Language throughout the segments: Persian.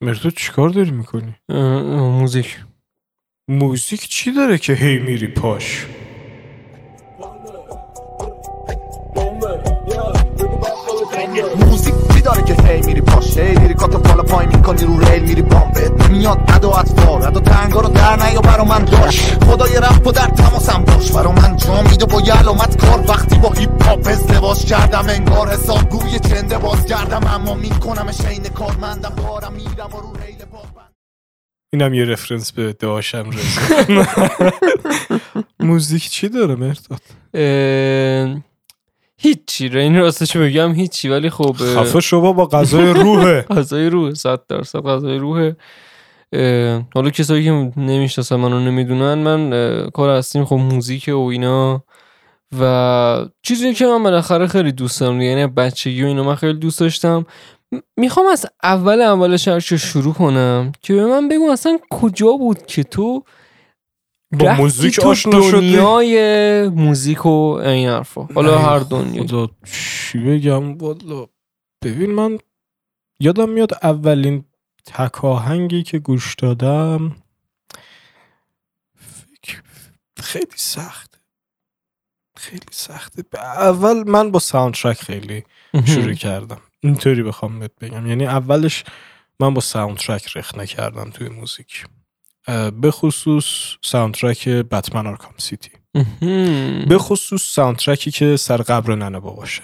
مرتو چیکار داری می‌کنی؟ موزیک موزیک چی داره که هی میری پاش؟ چی داره که هی میری پاش؟ هی میری کات بالا پای می‌کنی رو ریل میری بامبت میاد ادا اطفار ادا تنگا رو در نیا برا من داشت خدای رفت و در تماسم باش. برا من جا میده با یه علامت کار. وقتی با هیپ هاپ ازدواج کردم انگار حساب گوی چنده باز کردم. اما می‌کنم شین کارمندم. کارم میرم و رو ریل باز اینم یه رفرنس به داشم رسید. موزیک چی داره مرتاد؟ هیچی را این راستشو بگم هیچی ولی خب خفه شما با غذای روحه. غذای روح صد درصد غذای روح اه، حالا کسایی که نمی‌شناسن منو نمی‌دونن من کار هستیم خب موزیک و اینا. و چیزی که من بالاخره خیلی دوست دارم یعنی بچگی و اینا من خیلی دوست داشتم. می‌خوام از اول اولش هرچه شروع کنم که به من بگو اصلا کجا بود که تو با موزیک آشنا شدی؟ دنیای موزیک و این حرفا حالا هر دنیا خدا چی بگم؟ والا ببین من یادم میاد اولین تک آهنگی که گوش دادم. فکر خیلی سخته خیلی سخته اول من با soundtrack خیلی شروع کردم. اینطوری بخوام بهت بگم. یعنی اولش من با ساوندترک رخ نکردم توی موزیک. به خصوص ساوندترک بتمن آرکام سیتی. به خصوص ساوندترکی که سر قبر ننه باشه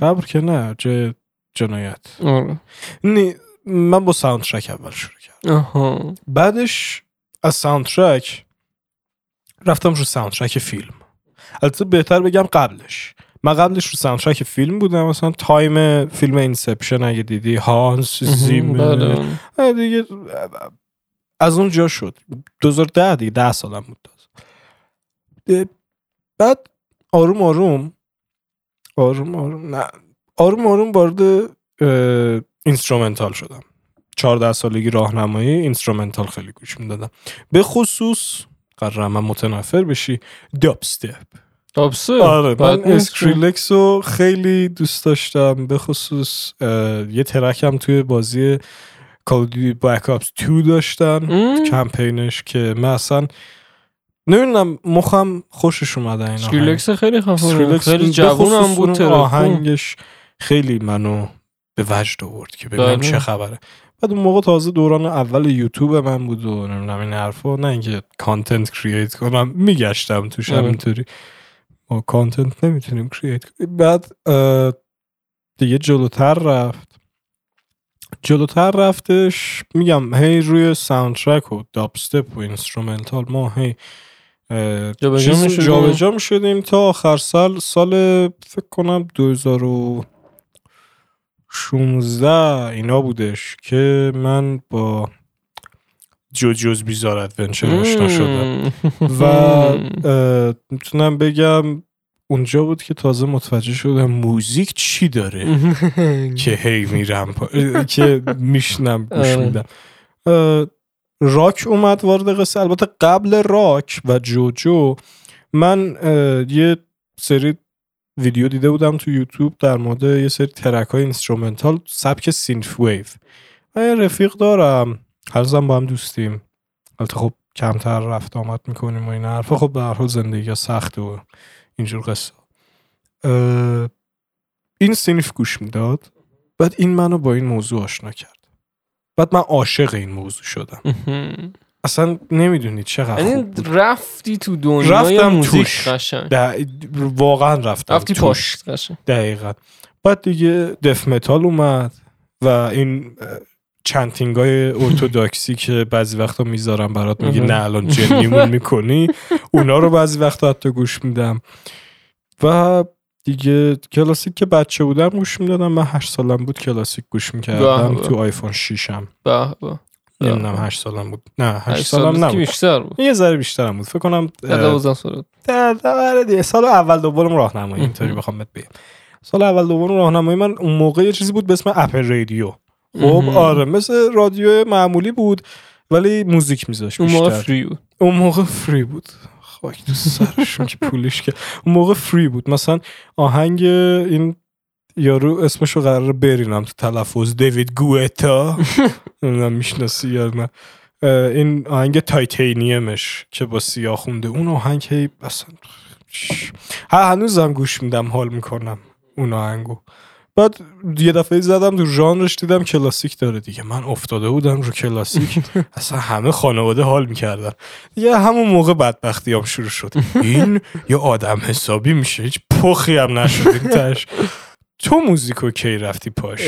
قبر که نه جه جنایت. آره. نی من با ساوندترک اول شروع کردم. بعدش از ساوندترک رفتم رو soundtrack فیلم. البته بهتر بگم قبلش. من قبلش رو soundtrack فیلم بودم مثلا time فیلم Inception اگه دیدی هانس زیمر. بله. دیگه از اون جا شد. 2010 دیگه 10 سالم بود بعد آروم آروم آروم آروم نه آروم آروم وارد instrumental شدم. 14 سالگی راهنمایی instrumental خیلی گوش می‌دادم. به خصوص قرار من متنفر بشی داب استپ تابسه آره من. اسکریلکس رو خیلی دوست داشتم. به خصوص یه ترک هم توی بازی Duty Black Ops 2 داشتن ام. کمپینش که من اصلا نمی‌دونم مخم خوشش اومده این اسکریلکس خیلی خفه. اسکریلکس خیلی جوون هم بود. آهنگش خیلی منو به وجد آورد که ببینم بله. چه خبره بعد اون موقع تازه دوران اول یوتیوب من بود و نمی‌دونم این حرفا نه اینکه content create کنم میگشتم توش آره. همینطوری ما content نمی‌تونیم create بعد دیگه جلوتر رفت جلوتر رفتش میگم هی روی soundtrack و dubstep و instrumental ما هی جابجا. جابجا می‌شدیم تا آخر سال سال فکر کنم 2016 اینا بودش که من با جوجوز بیزار ادونچر آشنا شدم و می‌تونم بگم اونجا بود که تازه متوجه شدم موزیک چی داره که هی میرم که میشنم گوش آره. میدم. اه، راک اومد وارد قصه. البته قبل راک و جوجو من یه سری ویدیو دیده بودم تو یوتیوب در مورد یه سری track های instrumental سبک synthwave. من یه رفیق دارم. هرزم با هم دوستیم. البته خب کمتر رفت آمد می‌کنیم و این حرفا. خب به هر حال زندگی سخته و اینجور قصه. این سینف گوش می‌داد. بعد این منو با این موضوع آشنا کرد. بعد من عاشق این موضوع شدم. اصلا نمی‌دونی چقدر یعنی رفتی تو دنیای رفتم موزیک توش. قشنگ. واقعا رفتم رفتی توش. پاش قشنگ. دقیقا. بعد دیگه death metal اومد و این اه، chanting های ارتودکسی که بعضی وقتا می‌ذارم برات میگی. نه الان جنی‌مون می‌کنی. اونا رو بعضی وقتا حتی گوش میدم. و دیگه کلاسیک که بچه بودم گوش می‌دادم. من هشت سالم بود کلاسیک گوش می‌کردم به. تو آیفون 6 هم به به نمی‌دونم هشت سالم بود. نه هشت هشت سال سالم نبود. بیشتر بود. یه ذره بیشترم بود. فکر کنم ده سال اول دوم راهنمایی اینطوری بخوام بهت بگم. سال اول دوم راهنمایی من اون موقع یه چیزی بود به اسم اپل رادیو. خب. آره مثل رادیو معمولی بود ولی موزیک میذاشت اون موقع. فری بود. اون موقع فری بود. خاک تو سرشون که پولش که اون موقع فری بود. مثلا آهنگ این یارو اسمشو قرار برینم تو تلفظ دیوید گویتا نمی‌دونم می‌شناسی یا نه. این آهنگ تایتینیمش که با سیاه خونده. اون آهنگ هی اصلا هنوزم گوش میدم حال می‌کنم اون آهنگو. بعد یه دفعه زدم تو ژانرش دیدم کلاسیک داره دیگه. من افتاده بودم رو کلاسیک. اصلا همه خانواده حال می‌کردن. دیگه همون موقع بدبختی هم شروع شد. این یه آدم حسابی میشه هیچ پخی هم نشدیم تش تو موزیکو کی رفتی پاش؟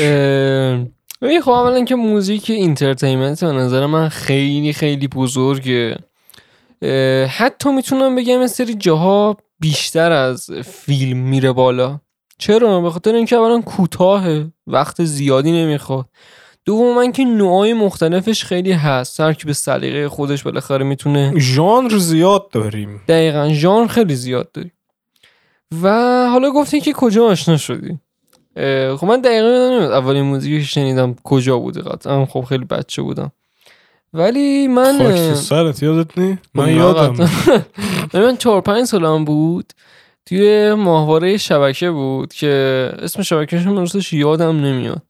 ببین خب اولا که موزیک entertainment به نظر من خیلی خیلی بزرگه. حتی می‌تونم بگم یه سری جاها بیشتر از فیلم میره بالا. چرا؟ به خاطر اینکه اولا کوتاهه وقت زیادی نمی‌خواد. دوم که نوعای مختلفش خیلی هست. هر کی به سلیقه خودش بالاخره می‌تونه ژانر زیاد داریم. دقیقا ژانر خیلی زیاد داری و حالا گفتی که کجا آشنا شدی؟ خب من دقیقا نمیاد اولین موزیکی که شنیدم کجا بوده قطعا. خب خیلی بچه بودم. ولی من خاک سرت یادت نی؟ من یادم. من چهار پنج سالم بود. توی ماهواره شبکه بود که اسم شبکهش من یادم نمیاد.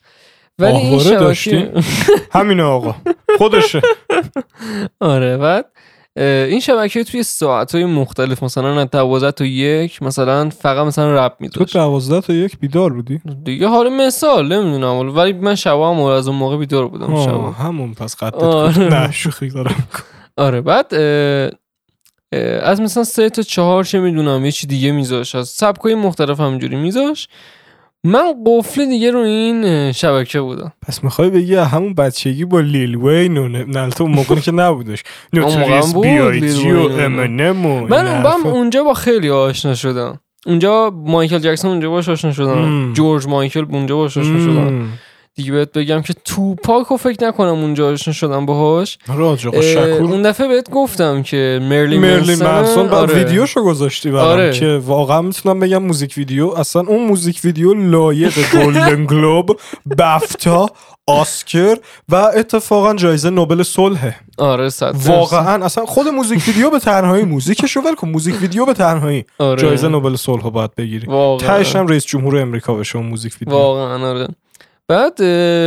ولی این شبکه داشتی؟ همینه آقا. خودشه. آره بعد این شبکه توی ساعت های مختلف مثلا از 12 تا یک مثلا فقط مثلا رپ تو میذاشت دوازده تا یک بیدار بودی؟ دیگه حالا مثال نمی‌دونم ولی من شبا هم از اون موقع بیدار بودم شبا همون پس قدت آره. نه شوخی دارم. آره بعد از مثلا سه تا چهار چه می‌دونم یه چی دیگه میذاش از سبکای مختلف همینجوری میذاش من قفل دیگه رو این شبکه بودم پس می‌خوای بگی همون بچگی با لیل وین و نه نه، تو اون موقع که نبودش نوتریس بی آی جی و. امنم و من. من اونجا با خیلی آشنا شدم اونجا مایکل جکسون اونجا باش آشنا شدم. جورج مایکل اونجا باش آشنا شدم. دیگه بهت بگم که توپاک رو فکر نکنم اونجا آشنا شدم باهاش شکور اون دفعه بهت گفتم که مرلی مرلین منسون بعد آره. ویدیوشو گذاشتی برام آره. که واقعا می‌تونم بگم music video اصلا اون music video لایق گلدن گلوب بفتا آسکر و اتفاقا جایزه نوبل صلحه آره. واقعا اصلا خود music video به تنهایی موزیکشو ول کن music video به تنهایی آره. جایزه نوبل صلح رو باید بگیری واقعا تهش هم رئیس جمهور امریکا بشه اون music video واقعا آره بعد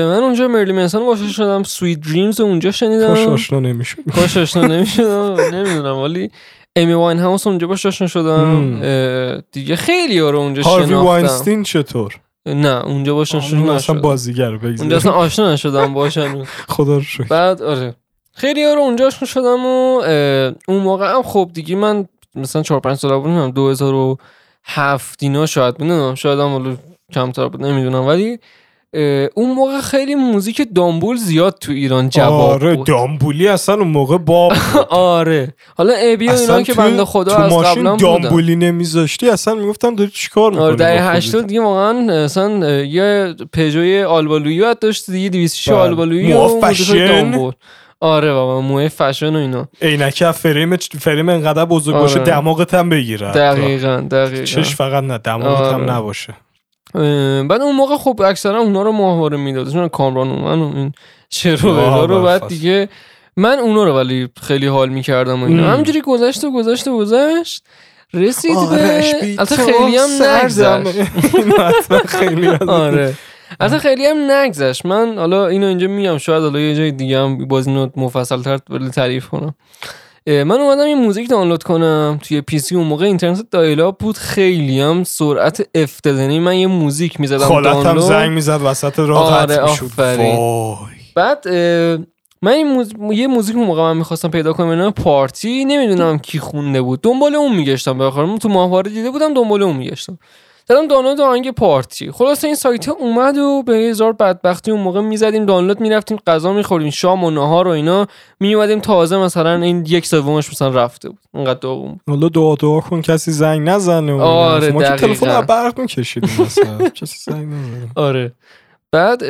من اونجا مرلی منسون باشه شدم سویت دریمز اونجا شنیدم. خوش آشنا نمیشه باش آشنا نمی‌شدم. نمی‌دونم ولی امی واین هاوس اونجا باش آشنا شدم. دیگه خیلی ها رو اونجا هاروی شناختم. واینستین چطور؟ نه اونجا باش آشنا نشدم. بازیگر اونجا بگذار. اصلا آشنا نشدم باشن خدا رو شکر. بعد آره. خیلی ها رو اونجا آشنا شدم و اون موقع هم خب دیگه من مثلا 4 5 سال بودم 2007 اینا شاید بودم شاید هم کمتر بود نمی‌دونم. ولی اون موقع خیلی موزیک دامبول زیاد تو ایران جواب آره بود دامبولی اصلا اون موقع باب. آره حالا ابی و اینا که بنده خدا تو از قبلا دامبولی نمیذاشتی اصلا می‌گفتن داری چیکار می‌کنی آره در با خودت؟ 80 دیگه واقعا اصلا یه پژوی آلبالویی داشت دیگه 206 بله. آلبالویی و. دامبول آره واقعا موه فشن و اینا عینک فریم فریم انقدر بزرگ آره. باشه دماغت هم بگیره. دقیقا دقیقا چش فقط نه دماغت هم آره. نباشه اه، بعد اون موقع خب اکثرا اونا رو ماهواره می‌داد. چون کامران اومن و این شعر و آه، ویلا رو بعد. دیگه من اونا رو ولی خیلی حال می‌کردم و اینا. همینجوری گذشت و گذشت و گذشت. رسید به البته خیلی هم. نگذشت. خیلی آره. البته خیلی هم نگذشت. من حالا اینو اینجا میگم. شاید حالا یه جای دیگه هم باز اینو مفصل تر تعریف کنم. من اومدم یه موزیک دانلود کنم. توی پی سی اون موقع اینترنت دایلا بود. خیلی هم سرعت افتضاحی. من یه موزیک می‌زدم دانلود. زنگ می‌زد وسط راه آره، بعد من این موز... یه موزیک اون موقع من می‌خواستم پیدا کنم اینا پارتی. نمی‌دونم کی خونده بود. دنبال اون میگشتم. بخاطر تو ماهواره دیده بودم دنبال اون میگشتم. زدم دانلود آهنگ پارتی. خلاصه این سایت اومد و به هزار بدبختی اون موقع می‌زدیم دانلود می‌رفتیم غذا می‌خوریم شام و نهار و اینا میومدیم تازه مثلا این یک سومش مثلا رفته بود. اینقدر داغون حالا دعا دعا کن کسی زنگ نزنه آره،. ما که. تلفن برق میکشیدیم مثلا. کسی زنگ نزنه. آره. بعد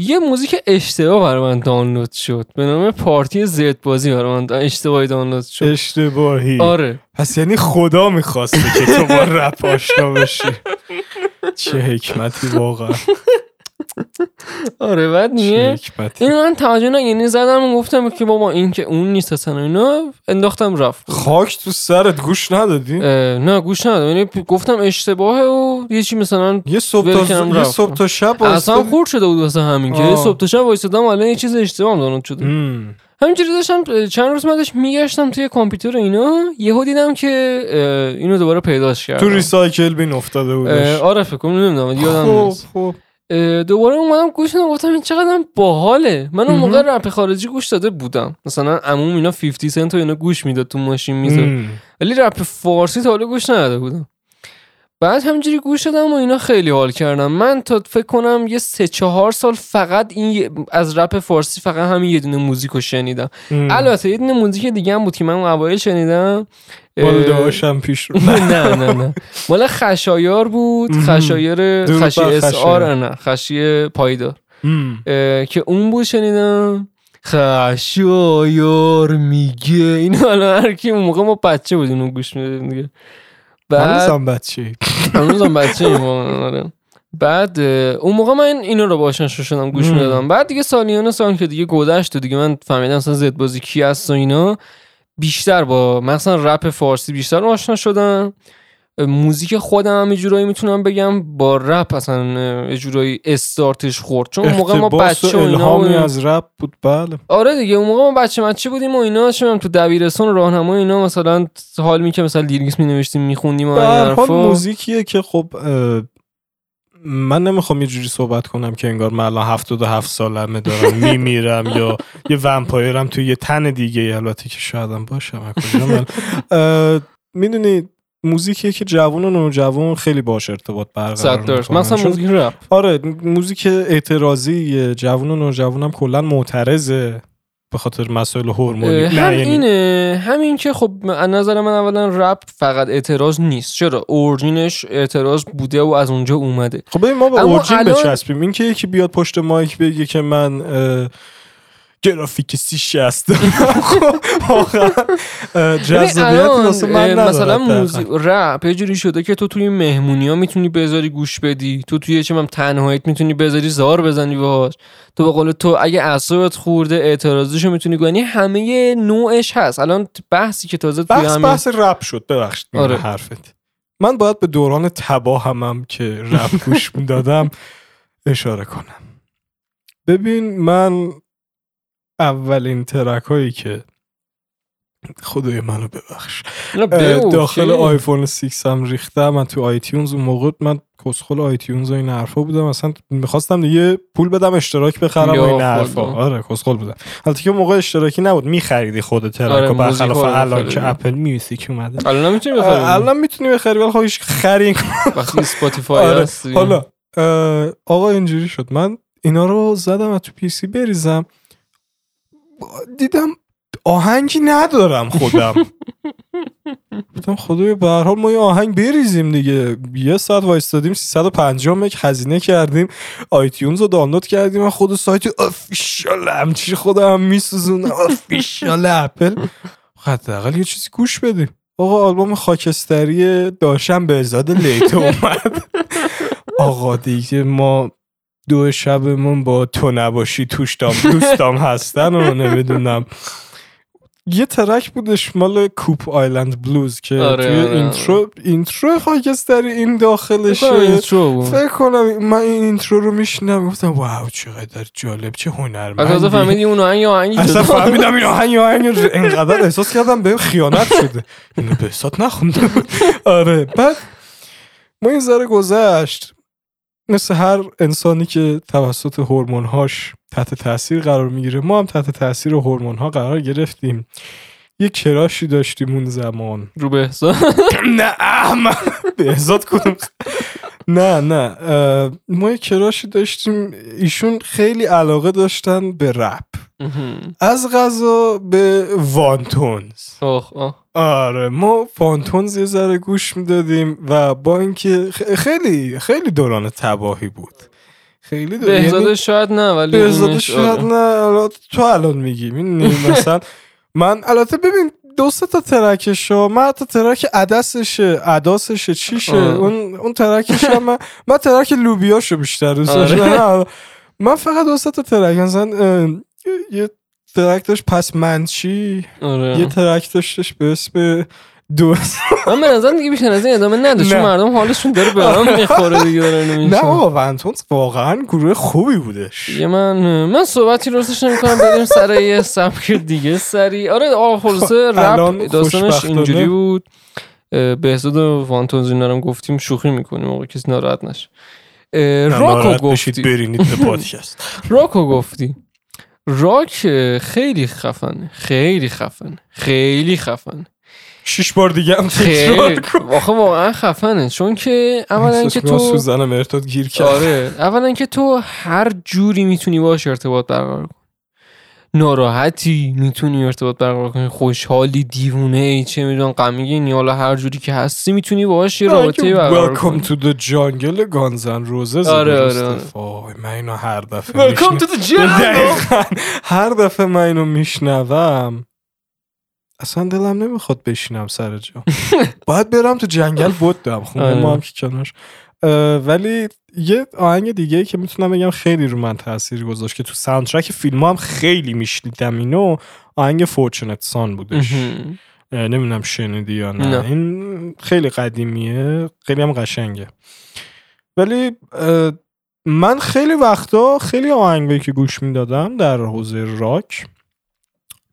یه موزیک اشتباه برای من دانلود شد. به نام پارتی زد بازی برای من اشتباهی دانلود شد. اشتباهی. آره. پس یعنی خدا می‌خواسته که تو با رپ آشنا بشی. چه حکمتی واقعا. آره بعد میگه. این من توجه یعنی زدم و گفتم که بابا این که اون نیست اصلا اینا انداختم رفت. خاک تو سرت گوش ندادی؟ نه گوش ندادم. یعنی گفتم اشتباهه و یه چی مثلا یه صبح تا یه. صبح تا شب اصلا؟ خورد شده بود واسه همین که. صبح تا شب وایسادم الان یه چیز اشتباه هم دانلود شده. همینجوری داشتم چند روز بعدش میگشتم توی کامپیوتر اینا. یهو دیدم که اینو دوباره پیداش کردم. تو ریسایکل بین افتاده بودش. آره فکر کنم نمی‌دونم یادم خب نیست. خب. اه، دوباره اومدم گوش دادم گفتم این چقدر باحاله. من اون موقع رپ خارجی گوش داده بودم. مثلا عموم اینا 50 سنت و اینا گوش می‌داد تو ماشین می‌زد. ولی رپ فارسی تا حالا گوش نداده بودم. بعد همینجوری گوش دادم و اینا خیلی حال کردم. من تا فکر کنم یه سه چهار سال فقط این از رپ فارسی فقط همین یه دونه موزیک رو شنیدم. البته یه دونه موزیک دیگه هم بود که من اوایل شنیدم. هاشم پیش رو. نه نه نه مال خشایار بود. خشایر درود خشی اس خشایار. آر نه خشی پایدار. که اون بود شنیدم خشایار میگه. این حالا هر کی اون موقع ما بچه بودیم اون گوش می‌دادیم دیگه. بعد هنوزم بچه. هنوزم بچه ایم آره. بعد اون موقع من اینو رو آشنا شدم گوش. می‌دادم. بعد دیگه سالیان سال که دیگه گذشت و دیگه من فهمیدم مثلا زد بازی کی هست و اینا. بیشتر با مثلا رپ فارسی بیشتر آشنا شدم موزیک خودم هم جورایی می‌تونم بگم با رپ اصلا جورایی استارتش خورد چون اون موقع ما بچه و اینا بودیم. از رپ بود بله آره دیگه اون موقع ما بچه بچه بودیم و اینا شدم تو دبیرستان و راهنما اینا مثلا حال می که مثلا lyrics می نوشتیم می خوندیم حرفا. موزیکیه که خب من نمی‌خوام یه جوری صحبت کنم که انگار من الان 77 سالمه دارم میمیرم یا یه ومپایرم توی یه تن دیگه البته که شایدم باشم. می‌دونی موزیکیه که جوان و نوجوان خیلی باش ارتباط برقرار می‌کنن. مثلا موزیک رپ. آره موزیک اعتراضی جوان و نوجوانم کلا معترضه. به خاطر مسائل هورمونی. هم یعنی اینه همین که خب از نظر من اولا رپ فقط اعتراض نیست. چرا؟ اورجینش اعتراض بوده و از اونجا اومده. خب ما به اورجین الان- بچسبیم این که یکی بیاد پشت مایک بگه که من اه، گرافیک سی شست واقعا الان، واسه من مثلا. موزیک رپ یه جوری شده که تو توی مهمونی ها می‌تونی بذاری گوش بدی. تو توی چه تنهاییت می‌تونی بذاری زار بزنی باهاش. تو به قول تو اگه اعصابت خورده اعتراضیشو می‌تونی کنی همه نوعش هست. الان بحثی که تازه توی بحث بحث رپ شد. ببخشید آره. حرفت. من باید به دوران تباهمم که رپ گوش می‌دادم اشاره کنم. ببین من اولین ترک هایی که خدای منو ببخش. داخل چی؟ آیفون 6 هم ریختم من تو آیتیونز اون موقع من کسخل iTunes و این حرفا بودم. اصلا می‌خواستم دیگه پول بدم اشتراک بخرم و این حرفا. آره کسخل بودم. البته که موقع اشتراکی نبود. میخریدی خود track آره، و برخلاف الان. که Apple Music اومده. الان نمی‌تونی بخری؟ الان می‌تونی بخری ولی خب هیچ خرین وقتی Spotify آره. حالا آقا اینجوری شد. من اینا رو زدم از تو پی سی بریزم. دیدم آهنگی ندارم خودم. گفتم خدایا به هر حال ما یه آهنگ بریزیم دیگه. یه ساعت وایستادیم 350 مگ هزینه کردیم. آیتیونز رو دانلود کردیم و خود سایت آفیشال همچی خودم میسوزونم. آفیشال اپل. حداقل یه چیزی گوش بدیم. آقا آلبوم خاکستری داشتم به ازاد لیت اومد. آقا دیگه ما دو شبمون با تو نباشی توش دام دوستام هستن و نمی‌دونم. یه ترک بودش مال کوپ آیلند بلوز که آره، توی آره، اینترو اینترو خاکستری این داخلشه. فکر کنم اینترو بود. فکر کنم من این اینترو رو میشنم گفتم واو چقدر جالب چه هنرمندی. فهمیدی اون آهنگ یه آهنگی اصلا. فهمیدم این آهنگ آهنگ انقدر احساس کردم به خیانت شده. اینو به حسات نخونده بود. آره بعد ما این ذره گذشت. مثل هر انسانی که توسط هورمون‌هاش تحت تاثیر قرار می‌گیره ما هم تحت تاثیر هورمون‌ها قرار گرفتیم. یه کراشی داشتیم اون زمان. رو به حساب نه احمد. بهزاد کدوم؟ نه نه. ما یه کراشی داشتیم. ایشون خیلی علاقه داشتن به رپ. از غذا به وانتونز آره ما وانتونز یه ذره گوش می‌دادیم و با اینکه خیلی خیلی دوران تباهی بود خیلی دوران بهزاده شاید نه ولی بهزاده شاید. نه تو الان میگی؟ مثلا من البته ببین دو سه تا ترکشو من حتی ترک عدسشه عداسشه چیشه آه. اون اون ترکش هم من من ترک لوبیاشو بیشتر دوست آره. داشتم من فقط دو سه تا ترک مثلا یه ترک داشت پس منچی آره. یه ترک داشتش به اسم دو من به نظر دیگه بیشتر از این ادامه نده چون. مردم حالشون داره به هم می‌خوره دیگه دارن نه نمیشن بابا ونتونز واقعا گروه خوبی بودش. یه من من صحبتی راستش نمی کنم بریم سر یه سبک دیگه سری. آره آقا خلاصه خب، رپ داستانش اینجوری بود. بهزاد و وانتونز اینا رو گفتیم شوخی می‌کنیم موقع کسی ناراحت نشه. راکو گفتی. برینید به پادکست. راکو گفتی. راک خیلی خفنه خیلی خفنه خیلی خفنه شش بار دیگه هم تکرار خیلی. کن. آخه واقعا خفنه چون که اولا که تو سوزن مرتاد گیر کرد. آره اولا که تو هر جوری می‌تونی باش ارتباط برقرار کنی. ناراحتی؟ می‌تونی ارتباط برقرار کنی؟ خوشحالی؟ دیوونه؟ ای چه می‌دونم؟ غمگینی حالا هر جوری که هستی می‌تونی باهاش یه رابطه برقرار Welcome کنی. to the jungle Guns N' Roses آره، آره، آره. وای من اینو هر دفعه Welcome to the jungle. هر دفعه من اینو میشنوم اصلا دلم نمی‌خواد بشینم سر جا. باید برم تو جنگل بود دم خونه آره. ما هم که کنارش. ولی یه آهنگ دیگه که می‌تونم بگم خیلی رو من تاثیر گذاشت که تو soundtrack فیلم هم خیلی میشنیدم اینو آهنگ فورچنت سان بودش نمی‌دونم شنیدی یا نه. نه. این خیلی قدیمیه خیلی هم قشنگه ولی من خیلی وقتا خیلی آهنگایی که گوش می‌دادم در حوزه راک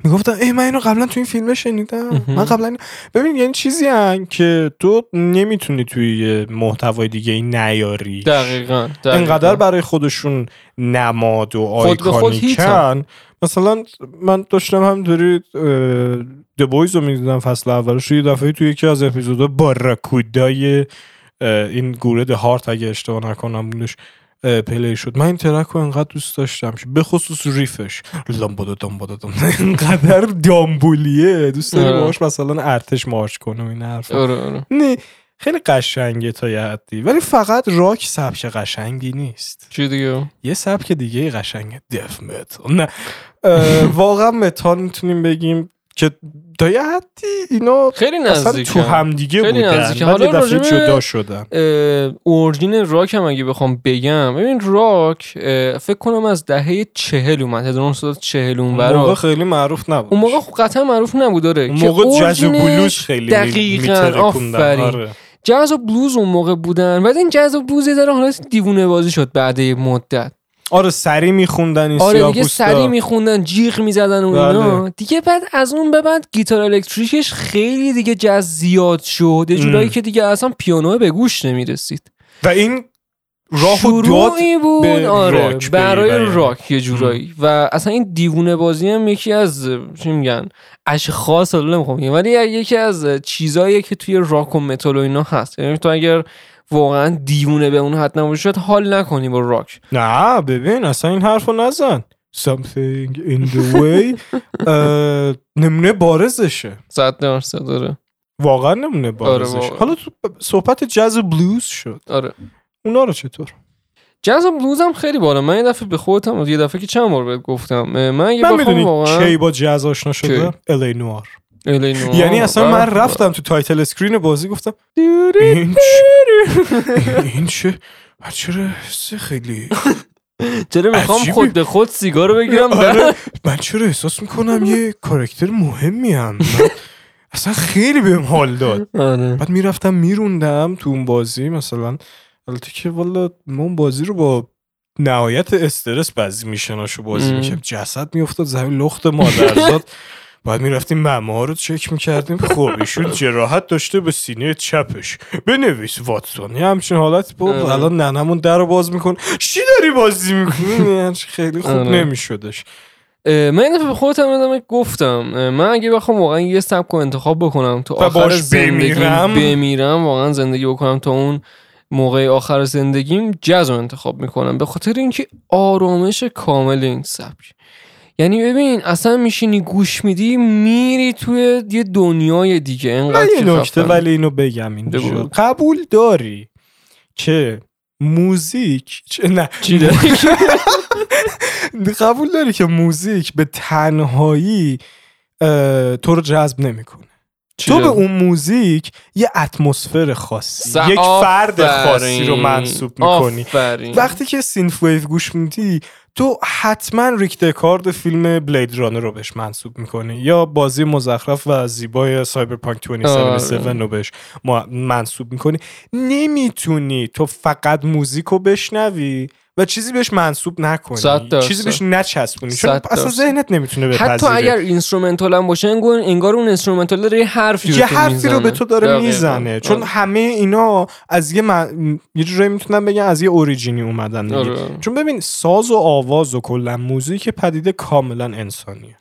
می‌گفتم ای من اینو قبلا تو این فیلم شنیدم. من قبلا این- ببین یعنی چیزی هن که تو نمی‌تونی توی محتوای دیگه ای نیاری. دقیقا دقیقاً. انقدر برای خودشون نماد و iconic ن. مثلا من داشتم همینطوری The Boys رو می‌دیدم فصل اولش یه دفعه توی یکی از اپیزودها Barracuda ی این گروه Heart اگه اشتباه نکنم بودش play شد. من این track رو انقدر دوست داشتم که به خصوص riff ش. لامبادا دامبادا دام اینقدر دامبولیه. دوست داری آره. باهاش مثلا ارتش مارش کنم این حرف آره آره. نه خیلی قشنگه تا یه حدی. ولی فقط راک سبک قشنگی نیست. چی دیگه؟ یه سبک دیگه قشنگه. death metal نه. واقعا متال می‌تونیم بگیم که تا یه حدی اینا خیلی نزدیک تو همدیگه خیلی بودن یه حالا دفعه راجبه- جدا شدن. اورجین راک هم اگه بخوام بگم ببین راک فکر کنم از دهه چهل اومد 1940 اون موقع خیلی معروف نبود. اون موقع خب قطعا معروف نبود داره اون که موقع جاز و بلوز خیلی دقیقاً، آفرین. آره. جاز و بلوز اون موقع بودن. بعد این جاز و بلوز یه ذره حالا دیوونه بازی شد بعد مدت. آره سری میخوندن این آره دیگه. سری میخوندن جیغ می‌زدن و اینا بله. دیگه بعد از اون به بعد گیتار الکتریکش خیلی دیگه جاز زیاد شد یه جورایی. که دیگه اصلا پیانو به گوش نمی‌رسید و این راه و داد بود به آره راک برای. راک یه جورایی و اصلا این دیوونه بازی هم یکی از چی میگن اشخاص حالا نمی‌خوام ولی یکی از چیزاییه که توی راک و متال و اینا هست یعنی تو اگر واقعا دیوونه به اون حد نباشی شاید حال نکنی با راک. نه ببین اصلا این حرفو نزن. Something in the way. نمونه بارزشه. صد درصد داره واقعا نمونه بارزشه. واقعا. حالا تو صحبت جاز بلوز شد. آره. اونا رو چطور؟ جاز و بلوز هم خیلی بالا. من یه دفعه به خودم یه دفعه که چند بار بهت گفتم من اگه من می‌دونی واقعا کی با جاز آشنا شده؟ L.A. Noire. یعنی اصلا من. رفتم تو title screen بازی گفتم این چه؟ این چه؟ من چرا خیلی چرا می‌خوام. خود به خود سیگار بگیرم؟ آره. من چرا احساس می‌کنم یه کارکتر مهمی هم؟ اصلا خیلی بهم حال داد. آره. بعد می‌رفتم میروندم تو اون بازی مثلا البته که والا ما اون بازی رو با نهایت استرس بعضی میشناشو بازی. می‌کرد. جسد میافتاد زمین لخت مادرزاد. بعد می‌رفتیم ممه رو چک می‌کردیم. خب ایشون جراحت داشته به سینه چپش. بنویس واتسون. یه همچین حالت. بود آره. الان ننمون در رو باز میکن چی داری بازی می‌کنی؟ خیلی خوب آره. نمیشدش. من خودم یادم گفتم. من اگه بخوام واقعا یه سبک رو انتخاب بکنم تو آخر باش زندگیم بمیرم. بمیرم واقعا زندگی بکنم تا اون موقع آخر زندگیم جاز رو انتخاب می‌کنم. به خاطر اینکه آرامش کامل این سبک. یعنی ببین اصلا میشینی گوش میدی میری توی یه دنیای دیگه انقدر من یه نکته. ولی اینو بگم بگو. قبول داری که موزیک چه- نه چی؟ قبول داری که موزیک به تنهایی تو رو جذب نمی‌کنه تو به اون موزیک یه اتمسفر خاصی س- یک فرد آفرین. خاصی رو منصوب می‌کنی آفرین. وقتی که synthwave گوش میدی تو حتما ریک دکارد فیلم Blade Runner رو بهش منصوب می‌کنی یا بازی مزخرف و زیبای Cyberpunk 2077 رو بهش ما- منصوب می‌کنی نمی‌تونی تو فقط موزیک رو بشنوی و چیزی بهش منصوب نکنی. چیزی بهش نچسبونی چون اصلا. ذهنت نمی‌تونه حتی بپذیره اگر instrumental هم باشه انگار, انگار اون instrumental داره یه حرفی یه حرفی رو به می‌زنه. تو داره دقیقاً. می‌زنه چون آره. همه اینا از یه من... یه جورایی می‌تونم بگم از یه origin ی اومدن دیگه. آره. چون ببین ساز و آواز و کلا موزیک پدیده کاملا انسانیه.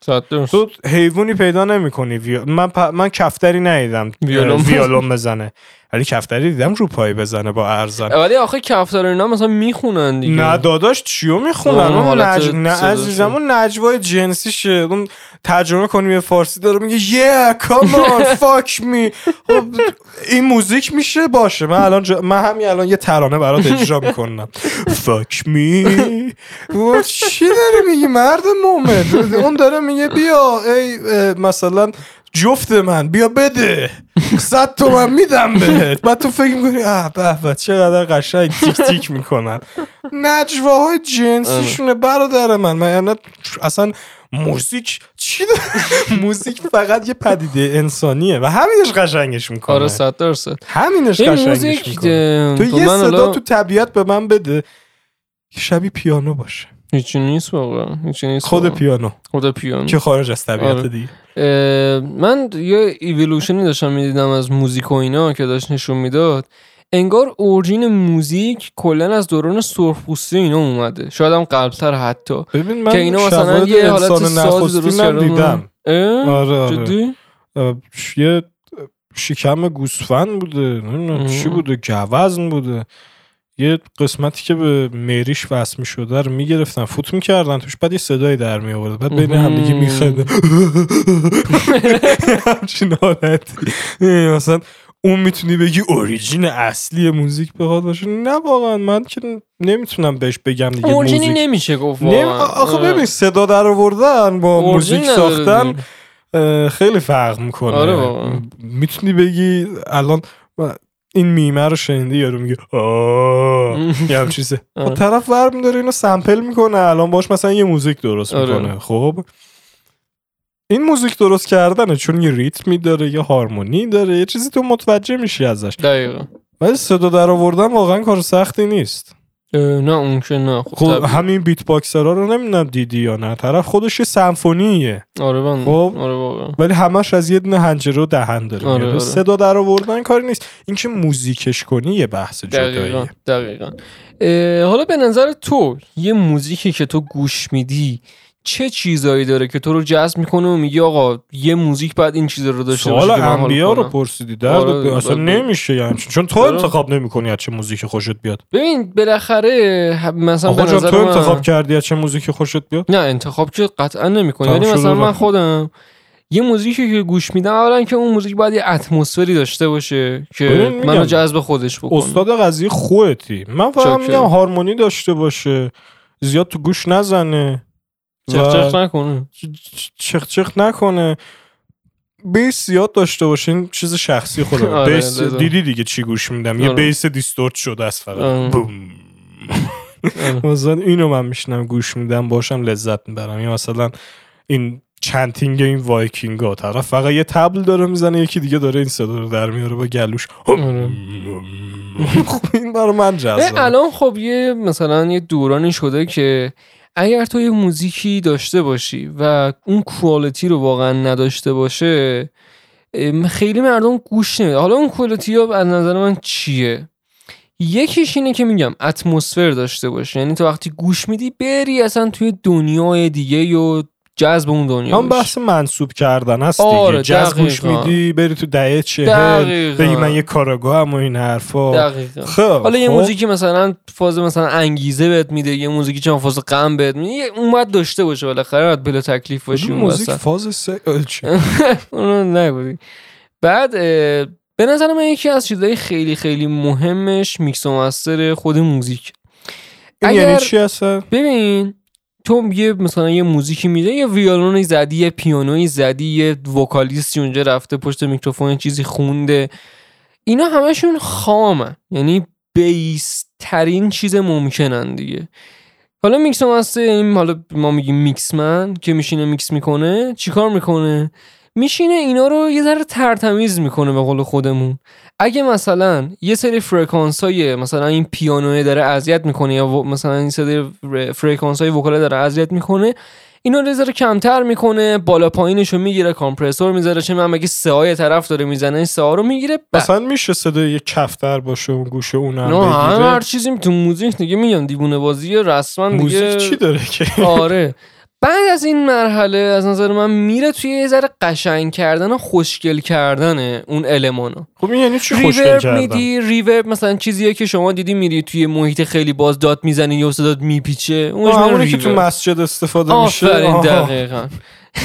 تو حیوانی پیدا نمی‌کنی ویا... من پ... من کفتری ندیدم ویولون بزنه ولی کفتری دیدم رو پای بزنه با ارزن ولی آخه کفتار اینا مثلا می‌خونن دیگه. نه داداش چیو می‌خونن؟ اون نج... نه. عزیزم اون نجوای جنسیشه اون ترجمه کنی به فارسی داره میگه yeah come on fuck me. خب، این موزیک میشه؟ باشه. من الان جا... من همین الان یه ترانه برات اجرا می‌کنم. Fuck me. و چی داره میگی؟ مرد مومن. اون داره میگه بیا ای مثلا جفت من بیا بده. صد تومن میدم بهت. بعد تو فکر می‌کنی اه به به چقدر قشنگ تیک تیک می‌کنن. نجواهای جنسیشونه برادر من. من یعنی اصلا موزیک چی؟ موزیک فقط یه پدیده انسانیه و همینش قشنگش می‌کنه. آره صد درصد. همینش قشنگش می‌کنه. تو یه صدا تو طبیعت به من بده که شبیه پیانو باشه. هیچی نیست واقعا هیچی نیست خود واقعا. پیانو خود پیانو که خارج از طبیعت آره. دیگه من یه ایولوشنی داشتم می‌دیدم از موزیک و اینا که داشت نشون می‌داد انگار اورجین موزیک کلا از دوران سرخپوستی اینا اومده شاید هم قبلتر حتی ببین من که اینا مثلا یه حالت سازی درست دیدم؟ آره آره جدی؟ یه شکم گوسفند بوده نمی‌دونم. چی بوده گوزن بوده یه قسمتی که به مریش وصل می شده رو می‌گرفتن فوت می‌کردن توش بعد یه صدایی در می آورد بعد بین هم دیگه میخنده همچین حالتی. مثلا اون می‌تونی بگی اوریجین اصلی موزیک بخواد باشه. نه واقعا من که نمی‌تونم بهش بگم دیگه اورجینی نمیشه گفت نمی... آخه. ببین صدا در آوردن با موزیک ساختن خیلی فرق می‌کنه. آره. می‌تونی بگی الان این میمه رو شنیدی یارو میگه آه. یه هم چیزه آره. خب طرف ور میداره اینو سمپل می‌کنه. الان باش مثلا یه موزیک درست آره. می‌کنه. خب؟ این موزیک درست کردنه چون یه ریتمی داره یه هارمونی داره یه چیزی تو متوجه میشی ازش. دقیقا. ولی صدا در آوردن واقعا کار سختی نیست. نه اون که نه خب, خب. همین بیت باکسرها رو نمی‌دونم دیدی یا نه طرف خودش یه سمفونیه آره من خب. آره واقعا ولی همش از یه دونه حنجره و دهن داره آره، میاد. آره. صدا در آوردن کاری نیست اینکه موزیکش کنی یه بحث دقیقا جداییه دقیقا اه، حالا به نظر تو یه موزیکی که تو گوش میدی چه چیزایی داره که تو رو جذب می‌کنه و میگی آقا یه موزیک بعد این چیزا رو داشته باشه سوال من انبیا رو. پرسیدی درد آره، اصلا. نمیشه یعنی چون تو آره. انتخاب نمی‌کنی از چه موزیک خوشت بیاد ببین بالاخره مثلا به آقا نظر تو من انتخاب کردی از چه موزیک خوشت بیاد نه انتخاب که قطعا نمی‌کنی شد مثلا من. خودم یه موزیکی که گوش میدم اولا که اون موزیک باید یه اتمسفری داشته باشه که منو جذب خودش بکنه استاد قضیه خودتی من فقط. میگم هارمونی داشته باشه زیاد تو گوش نزنه چخ چخ نکنه چخ چخ نکنه bass زیاد داشته باشه این چیز شخصی خودم آره، bass. دیدی دیگه چی گوش میدم یه آره. bass distort شده است فقط آره. بوم. مثلا اینو من میشنم گوش میدم باشم لذت می‌برم یا مثلا این chanting این وایکینگ ها طرف فقط یه طبل داره می‌زنه یکی دیگه داره این صدا رو در میاره با گلوش. خب این برای من جذابه الان خب یه مثلا یه دورانی شده که اگر تو یه موزیکی داشته باشی و اون کوالیتی رو واقعا نداشته باشه خیلی مردم گوش نمیده حالا اون کوالیتی ها از نظر من چیه؟ یکیش اینه که میگم اتمسفر داشته باشه یعنی تو وقتی گوش میدی بری اصلا توی دنیای دیگه و جذب اون دنیا هم. بحث منصوب کردن هست آره، دیگه گوش دقیقاً. میدی بری تو دهه چهل. بگی من یه کاراگاه هم و این حرفا خب حالا یه خب. موزیکی مثلا فاز مثلا انگیزه بهت میده یه موزیکی چند فاز غم بهت میده یه- اون باید داشته باشه بالاخره باید بلا تکلیف باشی اون موزیک. فاز سه؟ اونو نگودی بعد به نظر من یکی از چیزهای خیلی خیلی مهمش میکس و master خود موزیک این اگر- یعنی چی هستن ببین تو یه مثلا یه موزیکی میده یه ویولونی زدی یه پیانوی زدی یه vocalist ی اونجا رفته پشت میکروفون چیزی خونده. اینا همشون خامن یعنی base ترین چیز ممکنن دیگه. حالا mix master این حالا ما میگیم mix man که میشینه میکس می‌کنه چیکار می‌کنه؟ میشینه اینا رو یه ذره ترتمیز می‌کنه به قول خودمون. اگه مثلا یه سری فرکانس های مثلا این پیانوه داره اذیت می‌کنه یا مثلا این سری فرکانس های vocal ه داره اذیت می‌کنه اینو یه ذره کمتر می‌کنه بالا پایینش رو می‌گیره compressor می‌ذاره چه من اگه سه های طرف داره می‌زنه این سه رو می‌گیره مثلا میشه صدای یه کفتر باشه اون گوشه اون هم نه هر چیزی تو موزیک دیگه میگم دیوونه بازی رسما دیگه موزیک چی داره که؟ آره. بعد از این مرحله از نظر من میره توی یه ذره قشنگ کردن و خوشگل کردن اون المانا خب این یعنی چی خوشگل ریورب کردن؟ میدی ریورب مثلا چیزیه که شما دیدی میری توی محیط خیلی باز داد می‌زنی یا صدات میپیچه همونی که تو. مسجد استفاده میشه. آفرین. دقیقا.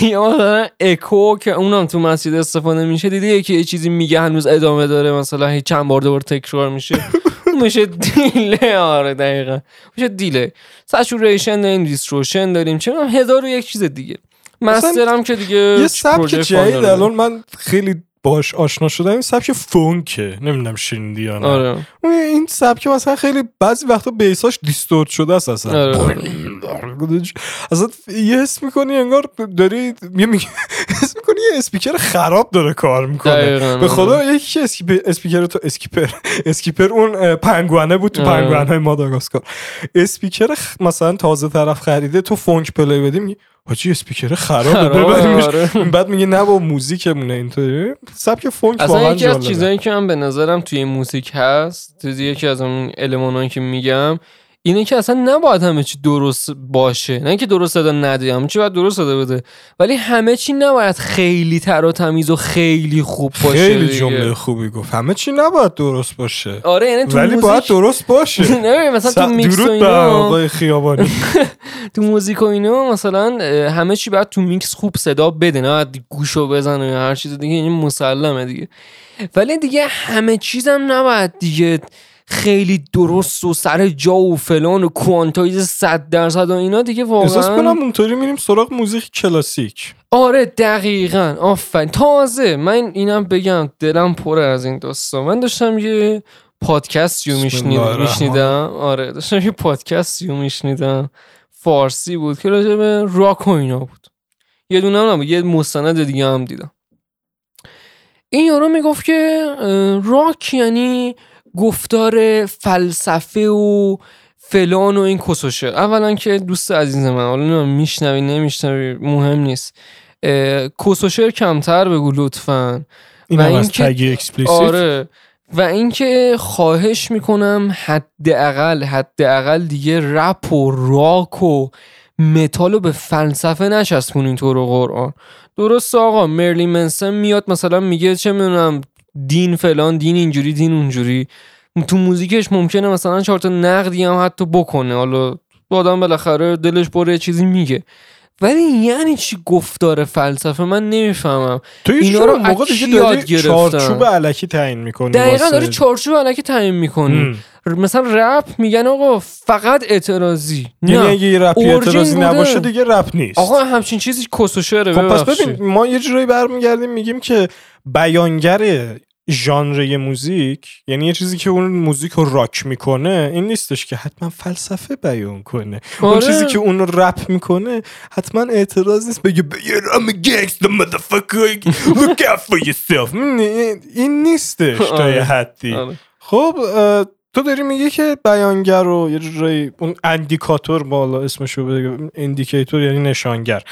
یا مثلا اکو که اونم تو مسجد استفاده میشه دیدی یکی یه چیزی میگه هنوز ادامه داره مثلا هی چند بار دوباره تکرار میشه. اون میشه delay؟ آره دقیقا. میشه delay. saturation داریم distortion داریم. چه هزار و یک چیز دیگه. master هم که دیگه یه سبک جدید. الان من خیلی باش آشنا شدم. این سبک phonk ه. نمی‌دونم شنیدی یا نه. آره. این سبک مثلا خیلی بعضی وقتا bass اش distort شده است اصلا. آره. اصلا یه حس می‌کنی انگار داری یه میگه حس اسپیکر خراب داره کار می‌کنه. به خدا یکی اسکیپ اسپیکر تو اسکیپر. اسکیپر اون پنگوئنه بود تو. پنگوئنه ماداگاسکار. اسپیکر خ- مثلا تازه طرف خریده تو phonk play بدی میگی حاجی اسپیکر خرابه ببریمش. آره. بعد میگه نه با موزیکمونه اینطوری. سبک phonk اصلا یکی از. چیزایی که من به نظرم توی موزیک هست توی یکی از اون المانایی که میگم اینه که اصلا نباید همه چی درست باشه. نه اینکه درست صدا نده همه چی باید درست صدا بده ولی همه چی نباید خیلی تر و تمیز و خیلی خوب باشه خیلی. جمله خوبی گفت. همه چی نباید درست باشه. آره یعنی تو ولی موزیک باید درست باشه. نه مثلا تو میکس و اینا خیابانی. تو موزیک و اینا مثلا همه چی باید تو میکس خوب صدا بده. نه باید گوشو بزنه یا هر چیز دیگه این مسلمه دیگه. ولی دیگه همه چیزم نباید دیگه خیلی درست و سر جا و فلان و quantize صد درصد و اینا دیگه احساس کنم واقعا اونطوری میریم سراغ موزیک کلاسیک. آره دقیقا. آفرین. تازه. من اینم بگم دلم پره از این داستان. من داشتم یه پادکستی رو میشنیدم. آره داشتم یه پادکستی رو میشنیدم. فارسی بود که راجع به راک و اینا بود. یه دونه هم یه مستند دیگه هم دیدم. این یارو می‌گفت که راک یعنی گفتار فلسفه و فلان و این کسوشه. اولا که دوست عزیز من حالا میشنوی نمیشنوی مهم نیست. کسشر کمتر بگو لطفا. این و هم از اینکه- tag explicit آره. و اینکه خواهش می‌کنم حداقل حداقل دیگه رپ و راک و متال رو به فلسفه نچسبونین تو رو قرآن. درست آقا مرلین منسن میاد مثلا میگه چه می‌دونم دین فلان دین اینجوری دین اونجوری. تو موزیکش ممکنه مثلا چهار تا نقدی هم حتی بکنه. حالا آدم بالاخره دلش بره چیزی میگه. ولی یعنی چی گفتار فلسفه؟ من نمی‌فهمم. اینا رو موقع دیگه یاد گرفتن؟ چارچوب الکی تعیین می‌کنی دقیقا داری چارچوب الکی تعیین می‌کنی. مثلا رپ میگن آقا فقط اعتراضی. یعنی نه. اگه یه رپی اعتراضی بوده. نباشه دیگه رپ نیست. آقا همچین چیزی کس و شعره خب پس. ببین ما یه جورایی برمیگردیم میگیم که بیانگر ژانر موزیک یعنی یه چیزی که اون موزیک رو راک می‌کنه این نیستش که حتما فلسفه بیان کنه اون آره. چیزی که اون رو رپ می‌کنه حتما اعتراض نیست بگه I'm a gangster motherfucker look out for yourself این- نیستش تا یه آره. حدی آره. خب تو داری میگی که بیانگر رو یه جورایی اون indicator بالا اسمشو بگم indicator یعنی نشانگر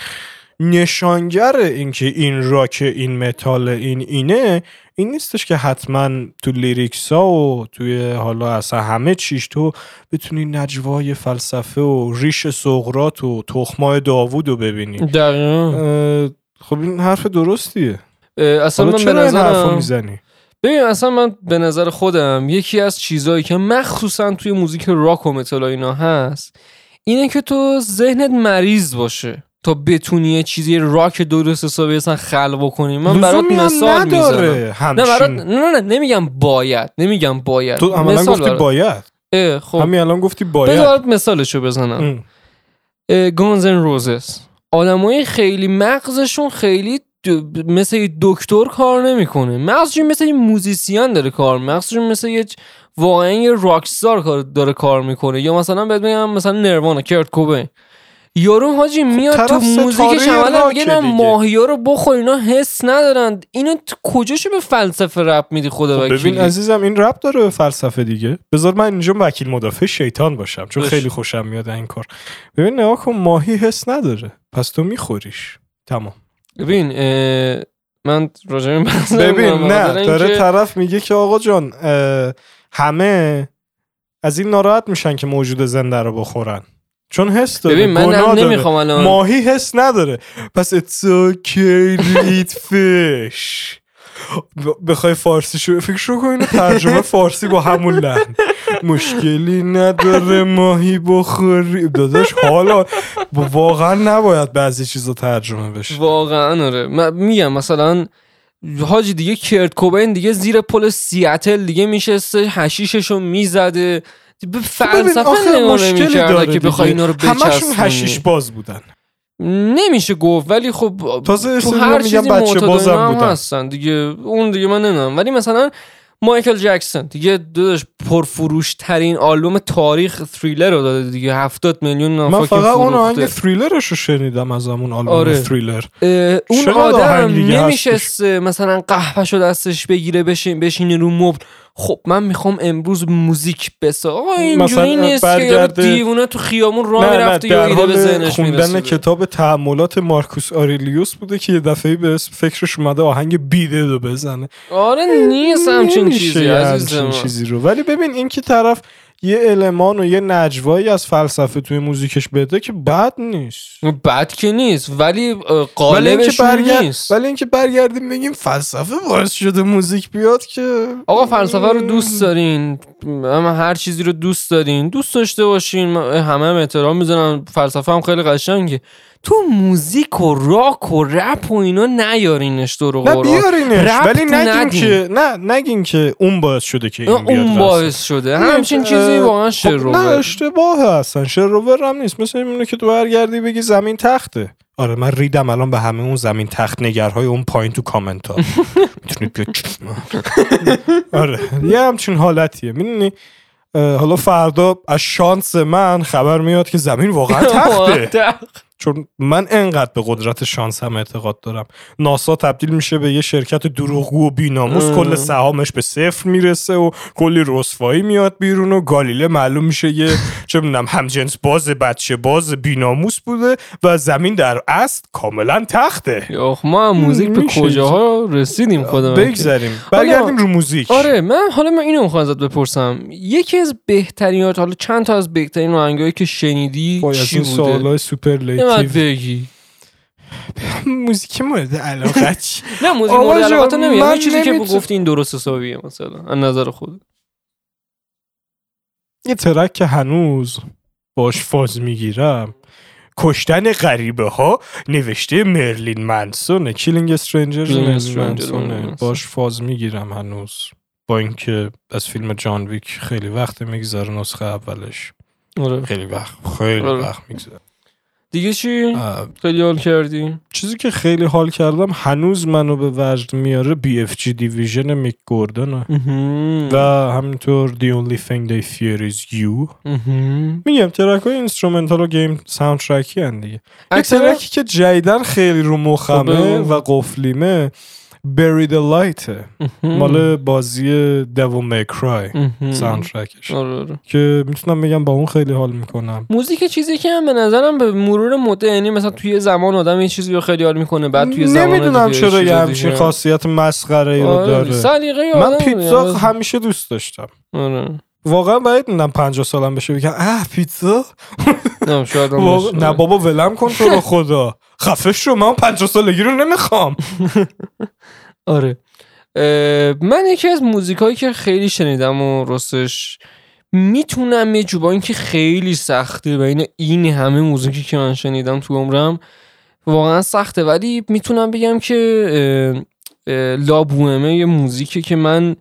نشانگر اینکه این راک این متال این اینه این نیستش که حتما تو lyrics ها و توی حالا اصلا همه چیش تو بتونی نجوای فلسفه و ریش سقرات و تخمای داوود رو ببینی. دقیقا. خب این حرف درستیه. اصلا من به چرا این حرفو نظرم می‌زنی؟ ببین اصلا من به نظر خودم یکی از چیزهایی که مخصوصا توی موزیک راک و متال اینا هست اینه که تو ذهنت مریض باشه. تا بتونی یه چیزی راک درست حسابی اصلا خلق بکنی. من برات مثال می‌زنم. نه برات نه نه نمیگم باید نمیگم باید. تو عملا گفتی برات. باید. خب. همین الان گفتی بذار باید برات مثالشو بزنم. گانزن روزس آدمای خیلی مغزشون خیلی مثل یه دکتر کار نمی‌کنه. مغزشون مثل یه موزیسین داره کار مغزشون مثل یه واقعا یه راکستار کار داره کار می‌کنه. یا مثلا بهت بگم مثلا نروانا کرت کوبین یارو حاجی میاد تو موزیکش ستاره اولا میگه نه. ماهیا رو بخور اینا حس ندارن. اینو تو کجاشو به فلسفه رپ میدی خدا خب وکیلی؟ ببین عزیزم این رب داره به فلسفه دیگه. بذار من اینجا وکیل مدافع شیطان باشم چون. خیلی خوشم میاد این کار. ببین نگاه کن ماهی حس نداره. پس تو میخوریش. تمام. ببین اه، من راجع به این بحث ببین نه داره طرف میگه که آقا جان اه، همه از این ناراحت میشن که موجود زنده رو بخورن. چون حس داره ببین من. نمی‌خوام الان. ماهی حس نداره. پس it's okay eat fish. بخوای فارسی شو فکر شو کن اینو ترجمه فارسی با همون لحن. مشکلی نداره ماهی بخوری. داداش حالا واقعا نباید بعضی چیزا ترجمه بشه. واقعا آره. من میگم مثلا حاجی دیگه کرت کوبین دیگه زیر پل سیاتل دیگه میشسته حشیششو می‌زده. به ببین فلسفه داره که بخوای. اینا رو همشون بچسبونی. هشیش باز بودن. نمیشه گفت ولی خب تازه تو هر چیزی بچه بازم بودن. هستن دیگه. اون دیگه من نمی‌دونم. ولی مثلا مایکل جکسون دیگه داداش پرفروش ترین آلبوم تاریخ تریلر رو داده دیگه. 70 میلیون من فقط اون آهنگ Thrillerش رو شنیدم از همون آلبوم آره. تریلر اون آدم نمیشسته مثلا قهوهشو دستش بگیره بشین بشینه رو مبل. خب من می‌خوام امروز موزیک بسا آقا اینجوری نیست که دیوونه تو خیابون راه می‌رفته یا ایده به ذهنش خوندن کتاب تأملات مارکوس آریلیوس بوده که یه دفعه به فکرش اومده آهنگ Beat It رو بزنه. آره نیست همچین چیزی یه عزیز همچین من. چیزی رو. ولی ببین این که طرف یه المان و یه نجوایی از فلسفه توی موزیکش بده که بد نیست. بد که نیست ولی قالبشون برگرد نیست. ولی اینکه برگردیم بگیم فلسفه باعث شده موزیک بیاد که آقا فلسفه رو دوست دارین. اما هر چیزی رو دوست دارین. دوست داشته باشین. همه هم احترام می‌زنن فلسفه هم خیلی قشنگه. تو موزیک و راک و رپ و اینا نیارینش تو رو نه. بیارینش. ولی نگین. که نه نگین که اون باعث شده که این اون. باعث شده. همچین چیزی واقعا خب نه شروع اشتباه هستن شروور هم نیست. مثل اینه که تو برگردی بگی زمین تخته. آره من ریدم الان به همه اون زمین تخت نگرهای اون پایین تو کامنت ها می‌تونید بیاد آره یه همچین حالتیه. می‌دونی؟ حالا فردا از شانس من خبر میاد که زمین واقعا تخته. چون من انقدر به قدرت شانس هم اعتقاد دارم. ناسا تبدیل میشه به یه شرکت دروغگو و بیناموس. ام. کل سهامش به صفر می‌رسه و کلی رسوایی میاد بیرون و گالیله معلوم میشه یه چه می‌دونم همجنس باز بچه باز بیناموس بوده و زمین در اصل کاملا تخته. آخ ما هم موزیک به. کجاها رسیدیم وکیل. بگذاریم. برگردیم رو موزیک. آره من حالا من اینو می‌خوام ازت بپرسم. یکی از بهترین حالا چند تا از بهترین آهنگایی که شنیدی چی بوده؟ نباید بگی. موزیک مورد علاقه؟ نه موزیک مورد من یه چیزی که گفتی این درست حسابیه مثلا از نظر خود. یه track که هنوز باش فاز می‌گیرم. کشتن غریبه ها نوشته مرلین منسونه Killing منسون. باش فاز می‌گیرم هنوز. با اینکه از فیلم جان ویک خیلی وقت میگذره نسخه اولش. آره. خیلی وقت خیلی آره. وقت میگذره. دیگه چی؟ خیلی حال کردی؟ چیزی که خیلی حال کردم هنوز منو به وجد میاره BFG Division میک گوردنه و همینطور The Only Thing They Fear Is You. میگم track های instrumental و game soundtrackی هن دیگه. trackی که جدیداً خیلی رو مخمه خب، و قفلیمه. The Light مال بازی Devil May Cry soundtrackش آره آره. که می‌تونم بگم با اون خیلی حال می‌کنم. موزیک چیزی که هم به نظرم به مرور مدت یعنی مثلا توی زمان آدم یه چیزی رو خیلی حال می‌کنه بعد توی زمان نمی‌دونم چرا یه همچین. خاصیت مسخره ای رو آره، داره. من پیتزا دیگه. همیشه دوست داشتم. آره. واقعا باید میدم 50 سالم بشه. بگم اه پیتزا؟ نه شاید. نه بابا ولم کن تو رو خدا. خفه شو من 50 سالگی رو نمی‌خوام. آره. من یکی از موزیکایی که خیلی شنیدم و راستش می‌تونم یه اینکه خیلی سخته بین این همه موزیکی که من شنیدم تو عمرم واقعا سخته. ولی می‌تونم بگم که لابومه یه موزیکی که من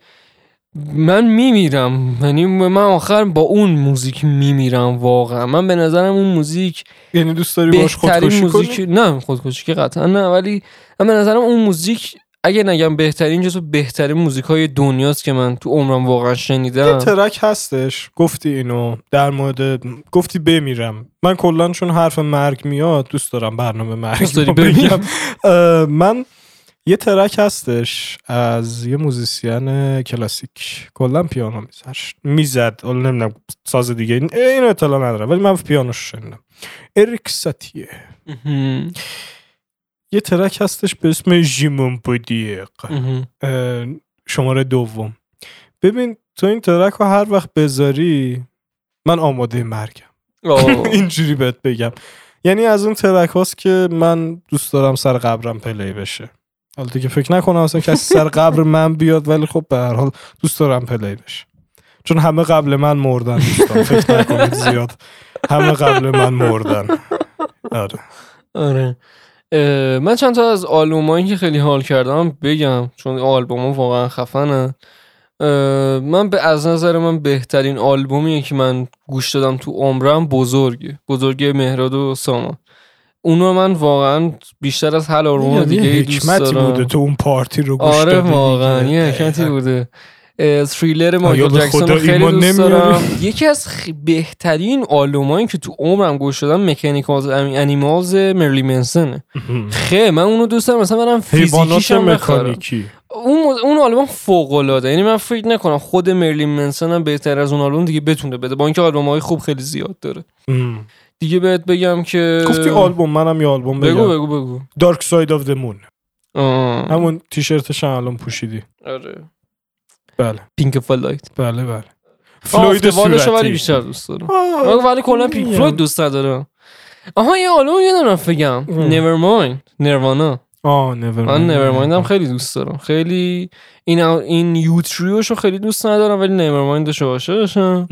من میمیرم. یعنی من آخر با اون موزیک میمیرم واقعا. من به نظرم اون موزیک یعنی دوست داری باش خودکشی موزیک کنی؟ نه خودکشی که قطعا نه ولی من به نظرم اون موزیک اگه نگم بهترین جزو بهترین موزیک های دنیاست که من تو عمرم واقعا یه شنیدم track هستش. گفتی اینو در مورد گفتی بمیرم. من کلا چون حرف مرگ میاد دوست دارم برنامه مرگ دوست داری؟ بگم. من یه track هستش از یه musician کلاسیک. کلا پیانو می‌زد می‌زد. حالا نمی‌دونم ساز دیگه. این اینو اطلاع ندارم ولی من پیانوش شنیدم. اریک ساتیه. یه track هستش به اسم Gymnopédie شماره دوم. ببین تو این track رو هر وقت بذاری من آماده مرگم. اینجوری بهت بگم. یعنی از اون track هاست که من دوست دارم سر قبرم play بشه. حالا دیگه فکر نکنم اصلا کسی سر قبر من بیاد ولی خب به هر حال دوست دارم play بشه. چون همه قبل من مردن دوستان فکر نکنید زیاد. همه قبل من مردن. آره. آره. من چند تا از آلبومایی که خیلی حال کردم بگم چون آلبوم ها واقعا خفنه. من به از نظر من بهترین آلبومیه که من گوش دادم تو عمرم بزرگه. بزرگ مهراد و سامان. اونو من واقعا بیشتر از هر یه دیگه دوست دارم. بوده تو اون پارتی رو گوش آره واقعا. یه حکمتی بوده. تریلر مایکل جکسون رو خیلی دوست؟ دارم. یکی از خ- بهترین آلبومایی که تو عمرم گوش دادم مکانیکالز انیمالز مرلی منسنه خیلی من اونو دوست دارم. مثلا برم حیوانات فیزیکیش هم بخرم. مکانیکی. اون اون آلبوم فوق العاده یعنی من فکر نکنم خود مرلین منسن هم بهتر از اون آلبوم دیگه بتونه بده با اینکه آلبوم های خوب خیلی زیاد داره. دیگه بهت بگم که گفتی آلبوم منم یه آلبوم بگو بگم. بگو بگو. Dark Side of the Moon آه. همون تیشرتش هم الان پوشیدی. آره. بله. Pink Floyd بله بله. Floyd Floyd ولی صورتی. بیشتر دوست دارم. ولی کلا پینک. فلوید دوست ندارم. آها یه آلبوم یه دارم بگم. Nevermind. نروانا آه من Nevermind هم خیلی دوست دارم. خیلی این این یوتریوشو خیلی دوست ندارم ولی رو عاشقشم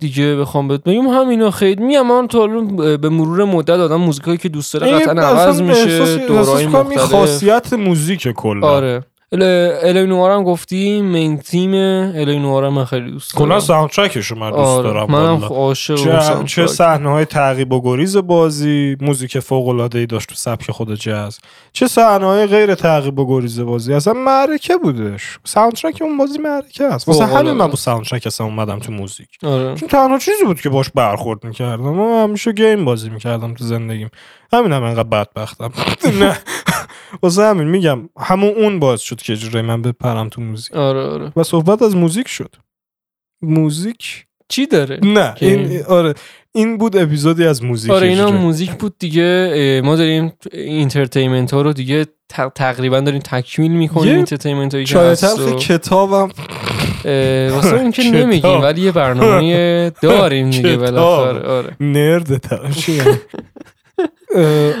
دیگه بخوام بهت بگم همینا خیلی میگم. من الان به مرور مدت آدم موزیکایی که دوست داره قطعا عوض میشه دورای مختلف. خاصیت موزیک کلا. آره. الینوار هم گفتی مین تیم L.A. Noire من خیلی دوست دارم. کلا soundtrackش من دوست آره دارم والا. عاشق چه. صحنه های تعقیب و گریز بازی موزیک فوق العاده ای داشت تو سبک خود جاز. چه صحنه های غیر تعقیب و گریز بازی؟ اصلا معرکه بودش. soundtrack اون بازی معرکه است. واسه همین من با soundtrack اصلا اومدم تو موزیک. آره. چون تنها چیزی بود که باش برخورد می‌کردم. من همیشه game بازی می‌کردم تو زندگیم. همین هم انقدر بدبختم. نه. واسه همین میگم همون اون باعث شد که جوری من بپرم تو موزیک. آره آره. و صحبت از موزیک شد. موزیک چی داره؟ نه که- این آره این بود اپیزودی از موزیک آره اینا. موزیک بود دیگه ما داریم entertainment ها رو دیگه تقریبا داریم تکمیل می‌کنیم entertainment هایی که چای هست کتابم. واسه اینکه کتاب. نمیگیم ولی یه برنامه داریم دیگه. بالاخره آره. nerd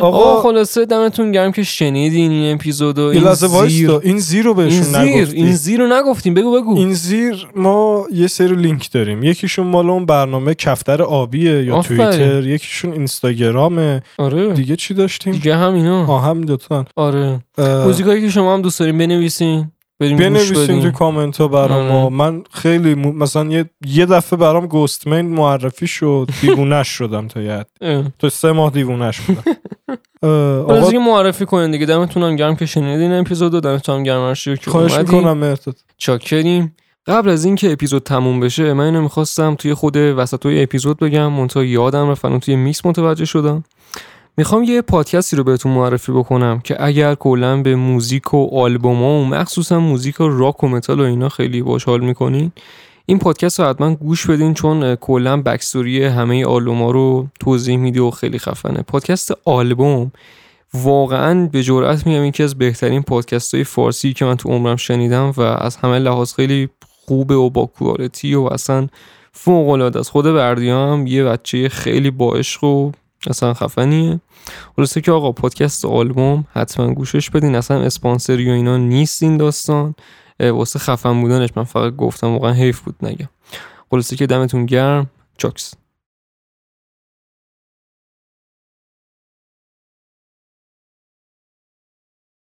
آقا آقا خلاصه دمتون گرم که شنیدین این اپیزودو این لحظه زیر این زیر رو این بهشون زیر نگفتی. این زیر رو نگفتیم بگو بگو. این زیر ما یه سری لینک داریم. یکیشون مال اون برنامه کفتر آبیه یا. توییتر یکیشون اینستاگرامه. آره. دیگه چی داشتیم؟ دیگه هم اینا آه هم دوتا. آره. موزیکایی که شما هم دوست دارین بنویسین. بریم گوش بنویسیم تو کامنت ها برام آره. ما من خیلی مو- مثلا یه, یه دفعه برام گوستمین معرفی شد دیوونش شدم تا یه. اه. تو سه ماه دیوونش حالا آقا دیگه معرفی کنین دیگه. دمتون هم گرم که شنیدین اپیزودو دمتون هم گرم هرچی که خواهش. می‌کنم مرتد چاکریم. قبل از اینکه اپیزود تموم بشه من اینو می‌خواستم توی خود وسطای اپیزود بگم. منتها یادم رفت الان توی میکس متوجه شدم. می‌خوام یه پادکستی رو بهتون معرفی بکنم که اگر کلا به موزیک و آلبوما و مخصوصا موزیک و راک و متال و اینا خیلی باش حال می‌کنین این پادکست رو حتما گوش بدین چون کلا backstory ی همه آلبوما رو توضیح میده و خیلی خفنه. پادکست آلبوم واقعا به جرئت میگم یکی از بهترین پادکست های فارسی که من تو عمرم شنیدم و از همه لحاظ خیلی خوبه و با کوالتی و اصلا فوق العاده است. خود بردیا هم یه بچه خیلی با عشق و اصلا خفنیه. خلاصه که آقا پادکست آلبوم حتما گوشش بدین. اصلا اسپانسری و اینا نیست این داستان واسه خفن بودنش من فقط گفتم واقعا حیف بود نگم. خلاصه که دمتون گرم. چاکس.